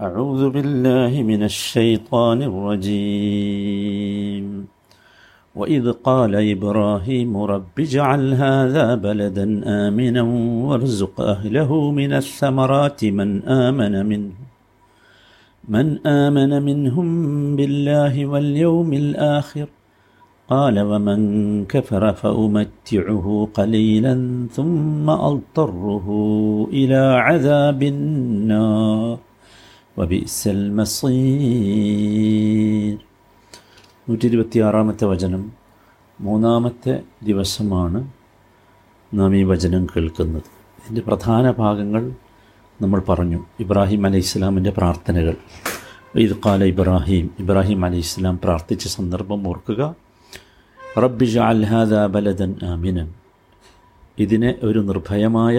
أعوذ بالله من الشيطان الرجيم. وإذ قال إبراهيم رب اجعل هذا بلدا آمنا وارزق أهله من الثمرات من آمن منه. من آمن منهم بالله واليوم الآخر. قال ومن كفر فأمتعه قليلا ثم أضطره إلى عذاب النار. وبئس المصير നൂറ്റി ഇരുപത്തിയാറാമത്തെ വചനം മൂന്നാമത്തെ ദിവസമാണ് നാം ഈ വചനം കേൾക്കുന്നത് ഇതിൻ്റെ പ്രധാന ഭാഗങ്ങൾ നമ്മൾ പറഞ്ഞു ഇബ്രാഹിം അലൈഹി ഇസ്ലാമിൻ്റെ പ്രാർത്ഥനകൾ ഇത് കാല ഇബ്രാഹിം ഇബ്രാഹിം അലൈഹി ഇസ്ലാം പ്രാർത്ഥിച്ച സന്ദർഭം ഓർക്കുക റബ്ബിജ അൽഹാദ ബലദൻ ആമിനൻ ഇതിനെ ഒരു നിർഭയമായ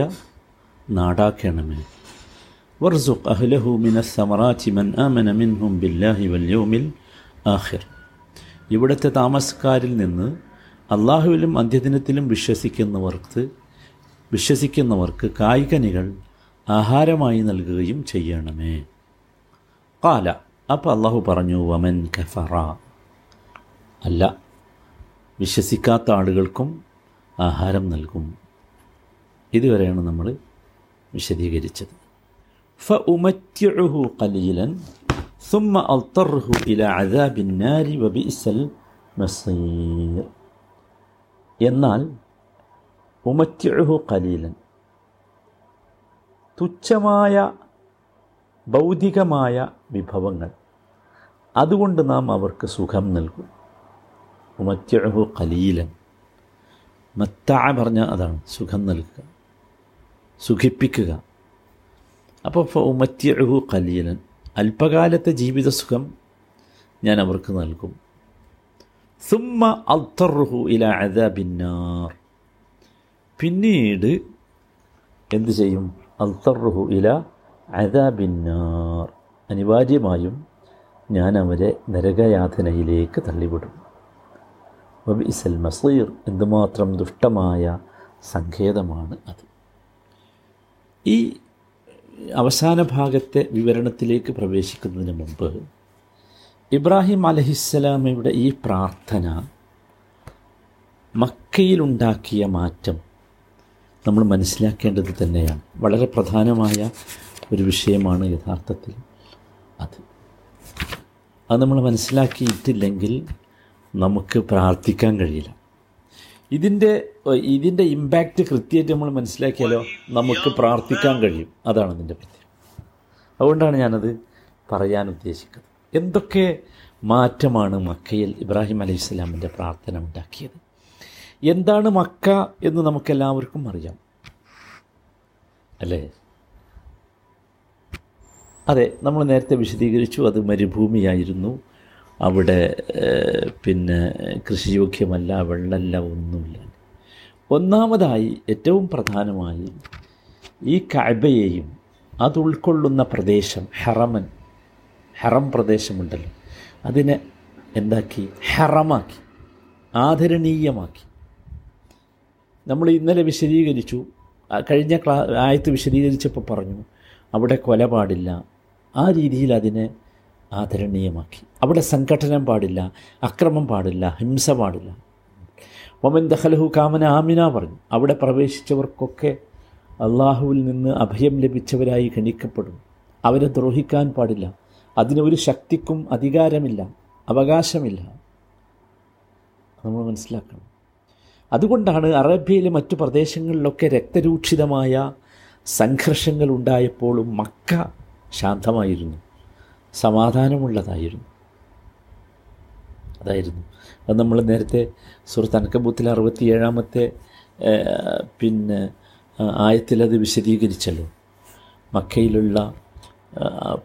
നാടാക്കണമേ വർസുഖ് അഹ്ലഹു മിന الثمرات മൻ ആമന منهم വൽ യൗമിൽ ആഖിർ. ഇവിടുത്തെ താമസക്കാരിൽ നിന്ന് അള്ളാഹുവിലും അന്ത്യദിനത്തിലും വിശ്വസിക്കുന്നവർക്ക് വിശ്വസിക്കുന്നവർക്ക് കായികനികൾ ആഹാരമായി നൽകുകയും ചെയ്യണമേ. കാല അപ്പോൾ അള്ളാഹു പറഞ്ഞു വമൻ കഫറ. അല്ല വിശ്വസിക്കാത്ത ആളുകൾക്കും ആഹാരം നൽകും. ഇതുവരെയാണ് നമ്മൾ വിശദീകരിച്ചത്. ഫ ഉമത്യഹു കലീലൻ ثم أضطره إلى عذاب النار وبئس المصير എന്നാൽ ഉമത്യഹു കലീലൻ തുച്ഛമായ ഭൗതികമായ വിഭവങ്ങൾ അതുകൊണ്ട് നാം അവർക്ക് സുഖം നൽകും ഉമത്യഹു കലീലൻ മത്താ പറഞ്ഞ അതാണ് സുഖം നൽകുക സുഖിപ്പിക്കുക അപ്പോൾ ഉമത്യഹു കലീലൻ അല്പകാലത്തെ ജീവിതസുഖം ഞാൻ അവർക്ക് നൽകും. സുമ്മ അൽത്തറുഹു ഇല അദാബിന്നാർ. പിന്നീട് എന്ത് ചെയ്യും? അൽത്തറുഹു ഇല അദാബിന്നാർ. അനിവാര്യമായും ഞാൻ അവരെ നരകയാതനയിലേക്ക് തള്ളിവിടും. വബിസൽ മസീർ എന്തുമാത്രം ദുഷ്ടമായ സങ്കേതമാണ് അത്. ഈ അവസാന ഭാഗത്തെ വിവരണത്തിലേക്ക് പ്രവേശിക്കുന്നതിന് മുമ്പ് ഇബ്രാഹിം അലഹിസ്സലാമയുടെ ഈ പ്രാർത്ഥന മക്കയിലുണ്ടാക്കിയ മാറ്റം നമ്മൾ മനസ്സിലാക്കേണ്ടത് തന്നെയാണ്. വളരെ പ്രധാനമായ ഒരു വിഷയമാണ് യഥാർത്ഥത്തിൽ അത്. അത് നമ്മൾ മനസ്സിലാക്കിയിട്ടില്ലെങ്കിൽ നമുക്ക് പ്രാർത്ഥിക്കാൻ കഴിയില്ല. ഇതിന്റെ ഇതിന്റെ ഇമ്പാക്റ്റ് കൃത്യമായിട്ട് നമ്മൾ മനസ്സിലാക്കിയാലോ നമുക്ക് പ്രാർത്ഥിക്കാൻ കഴിയും. അതാണ് അതിന്റെ പ്രത്യേകം അതുകൊണ്ടാണ് ഞാനത് പറയാൻ ഉദ്ദേശിക്കുന്നത്. എന്തൊക്കെ മാറ്റമാണ് മക്കയിൽ ഇബ്രാഹിം അലൈഹി സ്വലാമിന്റെ പ്രാർത്ഥന ഉണ്ടാക്കിയത്? എന്താണ് മക്ക എന്ന് നമുക്കെല്ലാവർക്കും അറിയാം. അല്ലേ? അതെ നമ്മൾ നേരത്തെ വിശദീകരിച്ചു അത് മരുഭൂമിയായിരുന്നു. അവിടെ പിന്നെ കൃഷിയോഗ്യമല്ല വെള്ളമല്ല ഒന്നുമില്ല. ഒന്നാമതായി ഏറ്റവും പ്രധാനമായി ഈ കഅബയെയും അത് ഉൾക്കൊള്ളുന്ന പ്രദേശം ഹെറമൻ ഹെറം പ്രദേശമുണ്ടല്ലോ. അതിനെ എന്താക്കി? ഹെറമാക്കി ആദരണീയമാക്കി. നമ്മൾ ഇന്നലെ വിശദീകരിച്ചു കഴിഞ്ഞ ക്ലാ ആയത്ത് വിശദീകരിച്ചപ്പോൾ പറഞ്ഞു അവിടെ കൊലപാടില്ല. ആ രീതിയിൽ അതിനെ ആദരണീയമാക്കി. അവിടെ സംഘടനം പാടില്ല അക്രമം പാടില്ല ഹിംസ പാടില്ല. ഒമൻ ദഹലഹു കാമന ആമിന പറഞ്ഞു. അവിടെ പ്രവേശിച്ചവർക്കൊക്കെ അള്ളാഹുവിൽ നിന്ന് അഭയം ലഭിച്ചവരായി ഗണിക്കപ്പെടും അവരെ ദ്രോഹിക്കാൻ പാടില്ല. അതിന് ഒരു ശക്തിക്കും അധികാരമില്ല അവകാശമില്ല. നമ്മൾ മനസ്സിലാക്കണം. അതുകൊണ്ടാണ് അറേബ്യയിലെ മറ്റു പ്രദേശങ്ങളിലൊക്കെ രക്തരൂക്ഷിതമായ സംഘർഷങ്ങൾ ഉണ്ടായപ്പോഴും മക്ക ശാന്തമായിരുന്നു. സമാധാനമുള്ളതായിരുന്നു. അതായിരുന്നു. അത് നമ്മൾ നേരത്തെ സുഹൃത്ത് അനക്കബൂത്തിൽ അറുപത്തിയേഴാമത്തെ പിന്നെ ആയത്തിലത് വിശദീകരിച്ചല്ലോ. മക്കയിലുള്ള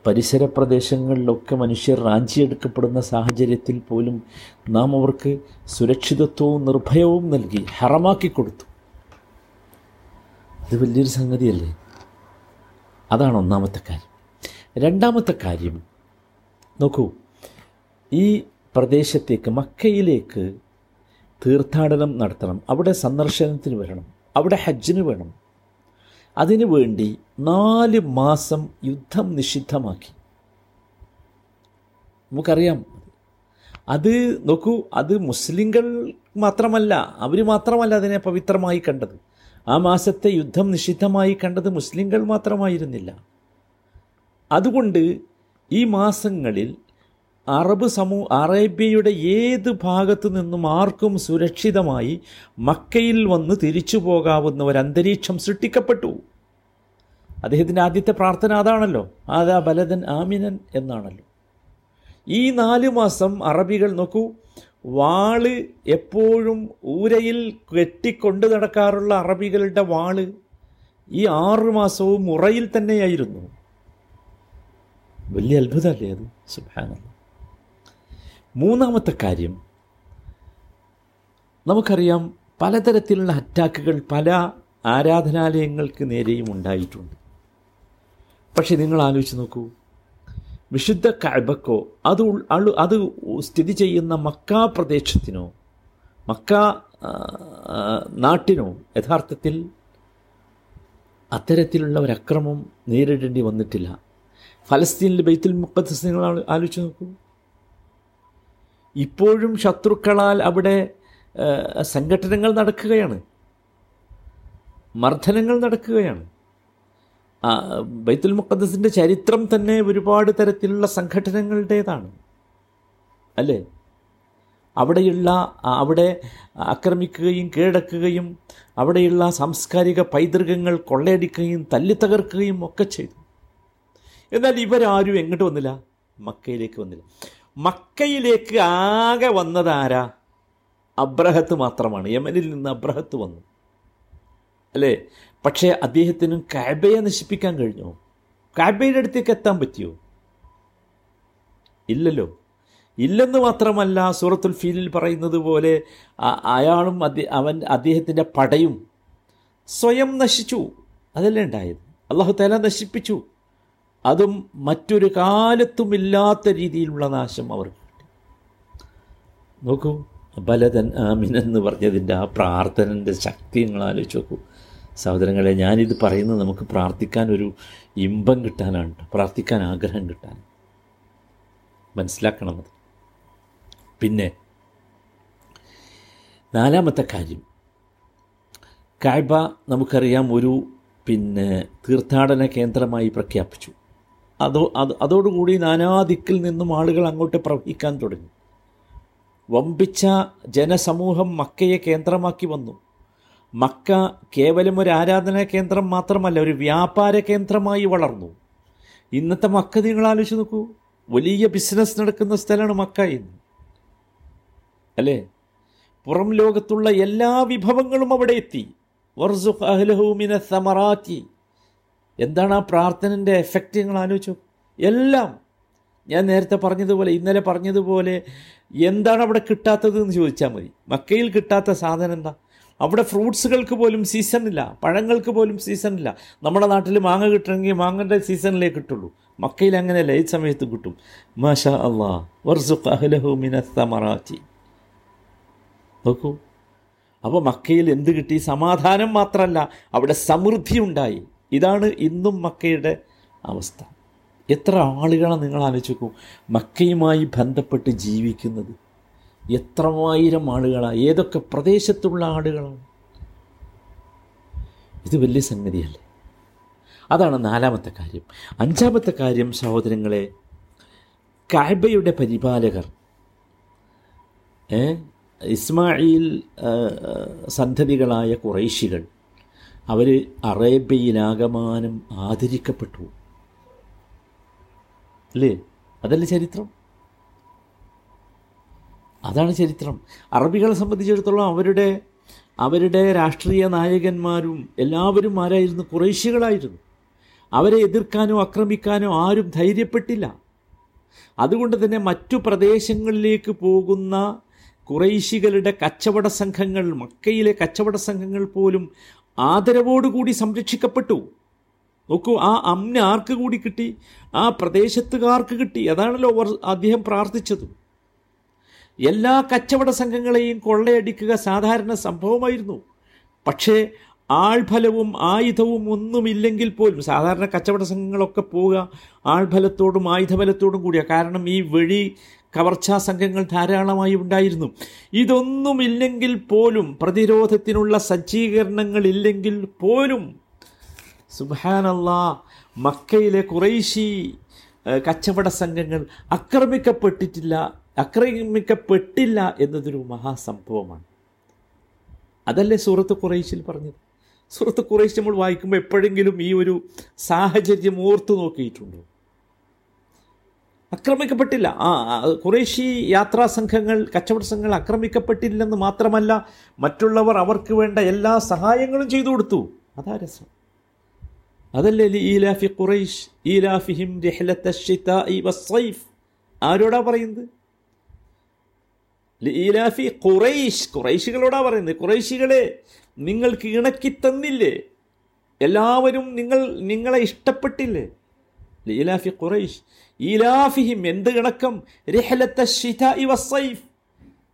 പരിസര പ്രദേശങ്ങളിലൊക്കെ മനുഷ്യർ റാഞ്ചിയെടുക്കപ്പെടുന്ന സാഹചര്യത്തിൽ പോലും നാം അവർക്ക് സുരക്ഷിതത്വവും നിർഭയവും നൽകി ഹറമാക്കി കൊടുത്തു. അത് വലിയൊരു സംഗതിയല്ലേ? അതാണ് ഒന്നാമത്തെ കാര്യം. രണ്ടാമത്തെ കാര്യം നോക്കൂ. ഈ പ്രദേശത്തേക്ക് മക്കയിലേക്ക് തീർത്ഥാടനം നടത്തണം. അവിടെ സന്ദർശനത്തിന് വരണം. അവിടെ ഹജ്ജിന് വേണം. അതിനു വേണ്ടി നാല് മാസം യുദ്ധം നിഷിദ്ധമാക്കി. നമുക്കറിയാം. അത് നോക്കൂ അത് മുസ്ലിങ്ങൾ മാത്രമല്ല അവർ മാത്രമല്ല അതിനെ പവിത്രമായി കണ്ടത്. ആ മാസത്തെ യുദ്ധം നിഷിദ്ധമായി കണ്ടത് മുസ്ലിങ്ങൾ മാത്രമായിരുന്നില്ല. അതുകൊണ്ട് ഈ മാസങ്ങളിൽ അറബ് സമൂ അറേബ്യയുടെ ഏത് ഭാഗത്തു നിന്നും ആർക്കും സുരക്ഷിതമായി മക്കയിൽ വന്ന് തിരിച്ചു പോകാവുന്ന ഒരു അന്തരീക്ഷം സൃഷ്ടിക്കപ്പെട്ടു. അദ്ദേഹത്തിന്റെ ആദ്യത്തെ പ്രാർത്ഥന അതാണല്ലോ. ആദാ ബലദൻ ആമിനൻ എന്നാണല്ലോ. ഈ നാല് മാസം അറബികൾ നോക്കൂ വാൾ എപ്പോഴും ഊരയിൽ കെട്ടിക്കൊണ്ട് നടക്കാറുള്ള അറബികളുടെ വാൾ ഈ ആറു മാസവും ഉറയിൽ തന്നെയായിരുന്നു. വലിയ അത്ഭുതമല്ലേ അത്? സുഭാനല്ല മൂന്നാമത്തെ കാര്യം നമുക്കറിയാം പലതരത്തിലുള്ള അറ്റാക്കുകൾ പല ആരാധനാലയങ്ങൾക്ക് നേരെയും ഉണ്ടായിട്ടുണ്ട്. പക്ഷെ നിങ്ങൾ ആലോചിച്ച് നോക്കൂ വിശുദ്ധ കഅബക്കോ അത് അത് സ്ഥിതി ചെയ്യുന്ന മക്ക പ്രദേശത്തിനോ മക്ക നാട്ടിനോ യഥാർത്ഥത്തിൽ അത്തരത്തിലുള്ള ഒരു അക്രമം നേരിടേണ്ടി വന്നിട്ടില്ല. ഫലസ്തീനിൽ ബൈത്തുൽ മുഖദ്സ് നിങ്ങൾ ആലോ- ആലോചിച്ച് നോക്കൂ. ഇപ്പോഴും ശത്രുക്കളാൽ അവിടെ സംഘടനകൾ നടക്കുകയാണ്. മർദ്ദനങ്ങൾ നടക്കുകയാണ്. ബൈത്തുൽ മുക്കദ്സിന്റെ ചരിത്രം തന്നെ ഒരുപാട് തരത്തിലുള്ള സംഘടനകളുടേതാണ് അല്ലേ? അവിടെയുള്ള അവിടെ ആക്രമിക്കുകയും കീഴടക്കുകയും അവിടെയുള്ള സാംസ്കാരിക പൈതൃകങ്ങൾ കൊള്ളയടിക്കുകയും തല്ലിത്തകർക്കുകയും ഒക്കെ ചെയ്തു. എന്നാൽ ഇവരാരും എങ്ങോട്ട് വന്നില്ല? മക്കയിലേക്ക് വന്നില്ല. മക്കയിലേക്ക് ആകെ വന്നതാരാ അബ്രഹത്ത് മാത്രമാണ്. യമനിൽ നിന്ന് അബ്രഹത്ത് വന്നു. അല്ലേ? പക്ഷേ അദ്ദേഹത്തിനും കാബയെ നശിപ്പിക്കാൻ കഴിഞ്ഞോ? കാബയുടെ അടുത്തേക്ക് എത്താൻ പറ്റിയോ? ഇല്ലല്ലോ. ഇല്ലെന്ന് മാത്രമല്ല സൂറത്തുൽ ഫീലിൽ പറയുന്നത് പോലെ അയാളും അവൻ അദ്ദേഹത്തിന്റെ പടയും സ്വയം നശിച്ചു. അതല്ലേ ഉണ്ടായത്? അള്ളാഹു തല നശിപ്പിച്ചു. അതും മറ്റൊരു കാലത്തുമില്ലാത്ത രീതിയിലുള്ള നാശം അവർക്ക് കിട്ടി. നോക്കൂ ബലതൻ ആമിൻ എന്ന് പറഞ്ഞതിന്റെ ആ പ്രാർത്ഥനന്റെ ശക്തി നിങ്ങൾ ആലോചിച്ച് നോക്കൂ. സഹോദരങ്ങളെ ഞാനിത് പറയുന്നത് നമുക്ക് പ്രാർത്ഥിക്കാൻ ഒരു ഇമ്പം കിട്ടാനാണ് പ്രാർത്ഥിക്കാൻ ആഗ്രഹം കിട്ടാൻ. മനസ്സിലാക്കണം അത്. പിന്നെ നാലാമത്തെ കാര്യം. കാഴ്ബ നമുക്കറിയാം ഒരു പിന്നെ തീർത്ഥാടന കേന്ദ്രമായി പ്രഖ്യാപിച്ചു. അതോ അത് അതോടുകൂടി നാനാദിക്കിൽ നിന്നും ആളുകൾ അങ്ങോട്ട് പ്രവഹിക്കാൻ തുടങ്ങി. വമ്പിച്ച ജനസമൂഹം മക്കയെ കേന്ദ്രമാക്കി വന്നു. മക്ക കേവലം ഒരു ആരാധനാ കേന്ദ്രം മാത്രമല്ല ഒരു വ്യാപാര കേന്ദ്രമായി വളർന്നു. ഇന്നത്തെ മക്ക നിങ്ങൾ ആലോചിച്ച് നോക്കൂ. വലിയ ബിസിനസ് നടക്കുന്ന സ്ഥലമാണ് മക്ക ഇന്ന്. അല്ലേ? പുറം ലോകത്തുള്ള എല്ലാ വിഭവങ്ങളും അവിടെ എത്തി. വർസുഖ് അഹ്ലഹു മിന സമറാത്തി. എന്താണ് ആ പ്രാർത്ഥനന്റെ എഫക്റ്റ് നിങ്ങൾ ആലോചിച്ചു? എല്ലാം. ഞാൻ നേരത്തെ പറഞ്ഞതുപോലെ ഇന്നലെ പറഞ്ഞതുപോലെ എന്താണ് അവിടെ കിട്ടാത്തത് എന്ന് ചോദിച്ചാൽ മതി. മക്കയിൽ കിട്ടാത്ത സാധനം എന്താ? അവിടെ ഫ്രൂട്ട്സുകൾക്ക് പോലും സീസണില്ല പഴങ്ങൾക്ക് പോലും സീസണില്ല നമ്മുടെ നാട്ടിൽ മാങ്ങ കിട്ടണമെങ്കിൽ മാങ്ങന്റെ സീസണിലേ കിട്ടുള്ളൂ. മക്കയിൽ അങ്ങനെയല്ല. ഈ സമയത്ത് കിട്ടും? മാഷാ അള്ളാ. വർസുഖ് അഹ്ലഹു മിനസ് സമറാത്തി. നോക്കൂ. അപ്പോൾ മക്കയിൽ എന്ത് കിട്ടി? സമാധാനം മാത്രമല്ല അവിടെ സമൃദ്ധി ഉണ്ടായി. ഇതാണ് ഇന്നും മക്കയുടെ അവസ്ഥ. എത്ര ആളുകളാണ് നിങ്ങൾ ആലോചിച്ച് നോക്കൂ മക്കയുമായി ബന്ധപ്പെട്ട് ജീവിക്കുന്നത് എത്രമായിരം ആളുകളാണ് ഏതൊക്കെ പ്രദേശത്തുള്ള ആളുകളാണ്. ഇത് വലിയ സംഗതിയല്ലേ? അതാണ് നാലാമത്തെ കാര്യം. അഞ്ചാമത്തെ കാര്യം സഹോദരങ്ങളെ കാബയുടെ പരിപാലകർ ഇസ്മായിൽ സന്ധതികളായ കുറേശികൾ അവർ അറേബ്യയിലാകമാനം ആദരിക്കപ്പെട്ടു. അല്ലേ? അതല്ല ചരിത്രം? അതാണ് ചരിത്രം. അറബികളെ സംബന്ധിച്ചിടത്തോളം അവരുടെ അവരുടെ രാഷ്ട്രീയ നായകന്മാരും എല്ലാവരും ആരായിരുന്നു? കുറേശ്യകളായിരുന്നു അവരെ എതിർക്കാനോ ആക്രമിക്കാനോ ആരും ധൈര്യപ്പെട്ടില്ല. അതുകൊണ്ട് തന്നെ മറ്റു പ്രദേശങ്ങളിലേക്ക് പോകുന്ന കുറൈശികളുടെ കച്ചവട സംഘങ്ങൾ മക്കയിലെ കച്ചവട സംഘങ്ങൾ പോലും ആദരവോടുകൂടി സംരക്ഷിക്കപ്പെട്ടു. നോക്കൂ ആ അമ്ന ആർക്ക് കൂടി കിട്ടി? ആ പ്രദേശത്തുകാർക്ക് കിട്ടി. അതാണല്ലോ അദ്ദേഹം പ്രാർത്ഥിച്ചത്. എല്ലാ കച്ചവട സംഘങ്ങളെയും കൊള്ളയടിക്കുക സാധാരണ സംഭവമായിരുന്നു. പക്ഷേ ആൾഫലവും ആയുധവും ഒന്നുമില്ലെങ്കിൽ പോലും സാധാരണ കച്ചവട സംഘങ്ങളൊക്കെ പോവുക ആൾഫലത്തോടും ആയുധബലത്തോടും കൂടിയാണ് കാരണം ഈ വഴി കവർച്ചാ സംഘങ്ങൾ ധാരാളമായി ഉണ്ടായിരുന്നു. ഇതൊന്നുമില്ലെങ്കിൽ പോലും പ്രതിരോധത്തിനുള്ള സജ്ജീകരണങ്ങൾ ഇല്ലെങ്കിൽ പോലും സുബാനല്ല മക്കയിലെ കുറേശി കച്ചവട സംഘങ്ങൾ ആക്രമിക്കപ്പെട്ടിട്ടില്ല ആക്രമിക്കപ്പെട്ടില്ല എന്നതൊരു മഹാസംഭവമാണ്. അതല്ലേ സൂറത്ത് കുറേശിൽ പറഞ്ഞത്? സുഹൃത്ത് കുറേശ് നമ്മൾ വായിക്കുമ്പോൾ എപ്പോഴെങ്കിലും ഈ ഒരു സാഹചര്യം ഓർത്തു നോക്കിയിട്ടുണ്ടോ? ആക്രമിക്കപ്പെട്ടില്ല. ആ കുറേശി യാത്രാ സംഘങ്ങൾ കച്ചവട സംഘങ്ങൾ ആക്രമിക്കപ്പെട്ടില്ലെന്ന് മാത്രമല്ല മറ്റുള്ളവർ അവർക്ക് വേണ്ട എല്ലാ സഹായങ്ങളും ചെയ്തു കൊടുത്തു. അതാ രസം. അതല്ലേ ഈലാഫി ഖുറൈഷ് ഈലാഫിഹിം ആരോടാ പറയുന്നത്? ഈലാഫി ഖുറൈഷ് ഖുറൈശികളോടാ പറയുന്നത്? ഖുറൈശികളെ നിങ്ങൾക്ക് ഇണക്കി തന്നില്ലേ? എല്ലാവരും നിങ്ങൾ നിങ്ങളെ ഇഷ്ടപ്പെട്ടില്ലേ? ലീലാഫി ഖുറൈഷ് ഈലാഫിഹിം എന്ത് കിണക്കം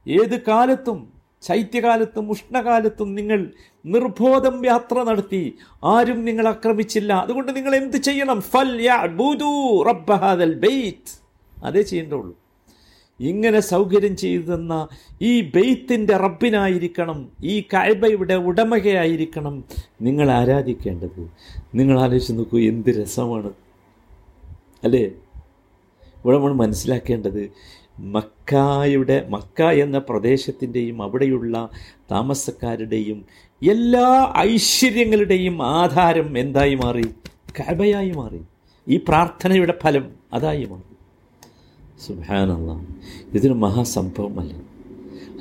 ഏത് കാലത്തും ശൈത്യകാലത്തും ഉഷ്ണകാലത്തും നിങ്ങൾ നിർബോധം യാത്ര നടത്തി. ആരും നിങ്ങൾ ആക്രമിച്ചില്ല. അതുകൊണ്ട് നിങ്ങൾ എന്ത് ചെയ്യണം? ഫൽ ബെയ്ത്ത് അതേ ചെയ്യേണ്ടുള്ളൂ ഇങ്ങനെ സൗകര്യം ചെയ്തു തന്ന ഈ ബെയ്ത്തിന്റെ റബ്ബിനായിരിക്കണം ഈ കായ്ബയുടെ ഉടമകയായിരിക്കണം നിങ്ങൾ ആരാധിക്കേണ്ടത്. നിങ്ങൾ ആലോചിച്ച് നോക്കൂ എന്ത് രസമാണ്. അല്ലേ? ഇവിടെ നമ്മൾ മനസ്സിലാക്കേണ്ടത് മക്കായുടെ മക്ക എന്ന പ്രദേശത്തിന്റെയും അവിടെയുള്ള താമസക്കാരുടെയും എല്ലാ ഐശ്വര്യങ്ങളുടെയും ആധാരം എന്തായി മാറി? കബയായി മാറി. ഈ പ്രാർത്ഥനയുടെ ഫലം അതായി മാറി. സുഹാനല്ല ഇതൊരു മഹാസംഭവമല്ല.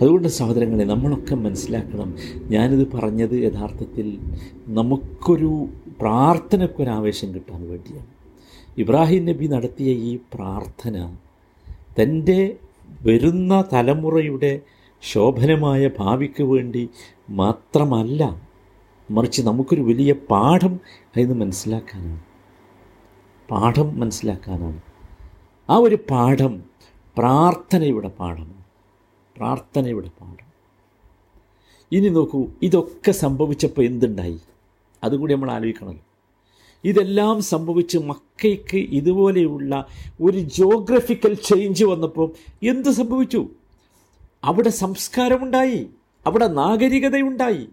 അതുകൊണ്ട് സഹോദരങ്ങളെ നമ്മളൊക്കെ മനസ്സിലാക്കണം. ഞാനിത് പറഞ്ഞത് യഥാർത്ഥത്തിൽ നമുക്കൊരു പ്രാർത്ഥനയ്ക്കൊരാവേശം കിട്ടാൻ വേണ്ടിയാണ്. ഇബ്രാഹിം നബി നടത്തിയ ഈ പ്രാർത്ഥന തന്റെ വരുന്ന തലമുറയുടെ ശോഭനമായ ഭാവിക്ക് വേണ്ടി മാത്രമല്ല മറിച്ച് നമുക്കൊരു വലിയ പാഠം അതിന് മനസ്സിലാക്കാനാണ്. പാഠം മനസ്സിലാക്കാനാണ്. ആ ഒരു പാഠം പ്രാർത്ഥനയുടെ പാഠമാണ് പ്രാർത്ഥനയുടെ പാഠം. ഇനി നോക്കൂ ഇതൊക്കെ സംഭവിച്ചപ്പോൾ എന്തുണ്ടായി? അതുകൂടി നമ്മൾ ആലോചിക്കണമല്ലോ. ഇതെല്ലാം സംഭവിച്ച് മക്കയ്ക്ക് ഇതുപോലെയുള്ള ഒരു ജോഗ്രഫിക്കൽ ചേഞ്ച് വന്നപ്പോൾ എന്ത് സംഭവിച്ചു? അവിടെ സംസ്കാരമുണ്ടായി അവിടെ നാഗരികതയുണ്ടായി.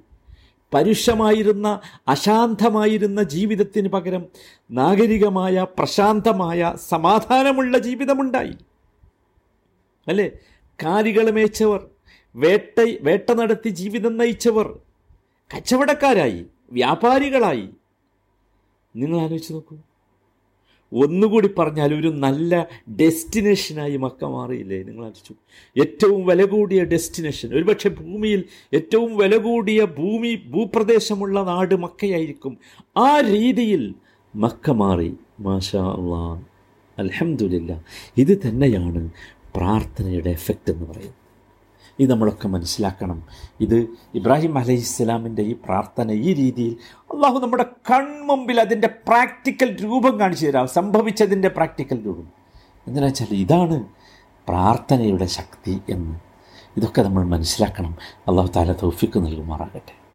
പരുഷമായിരുന്ന അശാന്തമായിരുന്ന ജീവിതത്തിന് പകരം നാഗരികമായ പ്രശാന്തമായ സമാധാനമുള്ള ജീവിതമുണ്ടായി. അല്ലേ? കാലികൾ മേച്ചവർ വേട്ട വേട്ട നടത്തി ജീവിതം നയിച്ചവർ കച്ചവടക്കാരായി വ്യാപാരികളായി. നിങ്ങൾ ആലോചിച്ച് നോക്കൂ. ഒന്നുകൂടി പറഞ്ഞാൽ ഒരു നല്ല ഡെസ്റ്റിനേഷനായി മക്ക മാറിയില്ലേ? നിങ്ങൾ ആലോചിച്ചു. ഏറ്റവും വില കൂടിയ ഡെസ്റ്റിനേഷൻ. ഒരുപക്ഷെ ഭൂമിയിൽ ഏറ്റവും വില കൂടിയ ഭൂമി ഭൂപ്രദേശമുള്ള നാട് മക്കയായിരിക്കും. ആ രീതിയിൽ മക്ക മാറി. മാഷാ അള്ളാ. അലഹമില്ല ഇത് തന്നെയാണ് പ്രാർത്ഥനയുടെ എഫക്റ്റ് എന്ന് പറയുന്നത്. ഇത് നമ്മളൊക്കെ മനസ്സിലാക്കണം. ഇത് ഇബ്രാഹിം അലൈഹി ഇസ്ലാമിന്റെ ഈ പ്രാർത്ഥന ഈ രീതിയിൽ അള്ളാഹു നമ്മുടെ കൺമുമ്പിൽ അതിന്റെ പ്രാക്ടിക്കൽ രൂപം കാണിച്ചു തരാം. സംഭവിച്ചതിന്റെ പ്രാക്ടിക്കൽ രൂപം. എന്തിനാ വെച്ചാൽ ഇതാണ് പ്രാർത്ഥനയുടെ ശക്തി എന്ന്. ഇതൊക്കെ നമ്മൾ മനസ്സിലാക്കണം. അള്ളാഹു താല തൗഫിക്ക് നൽകുമാറാകട്ടെ.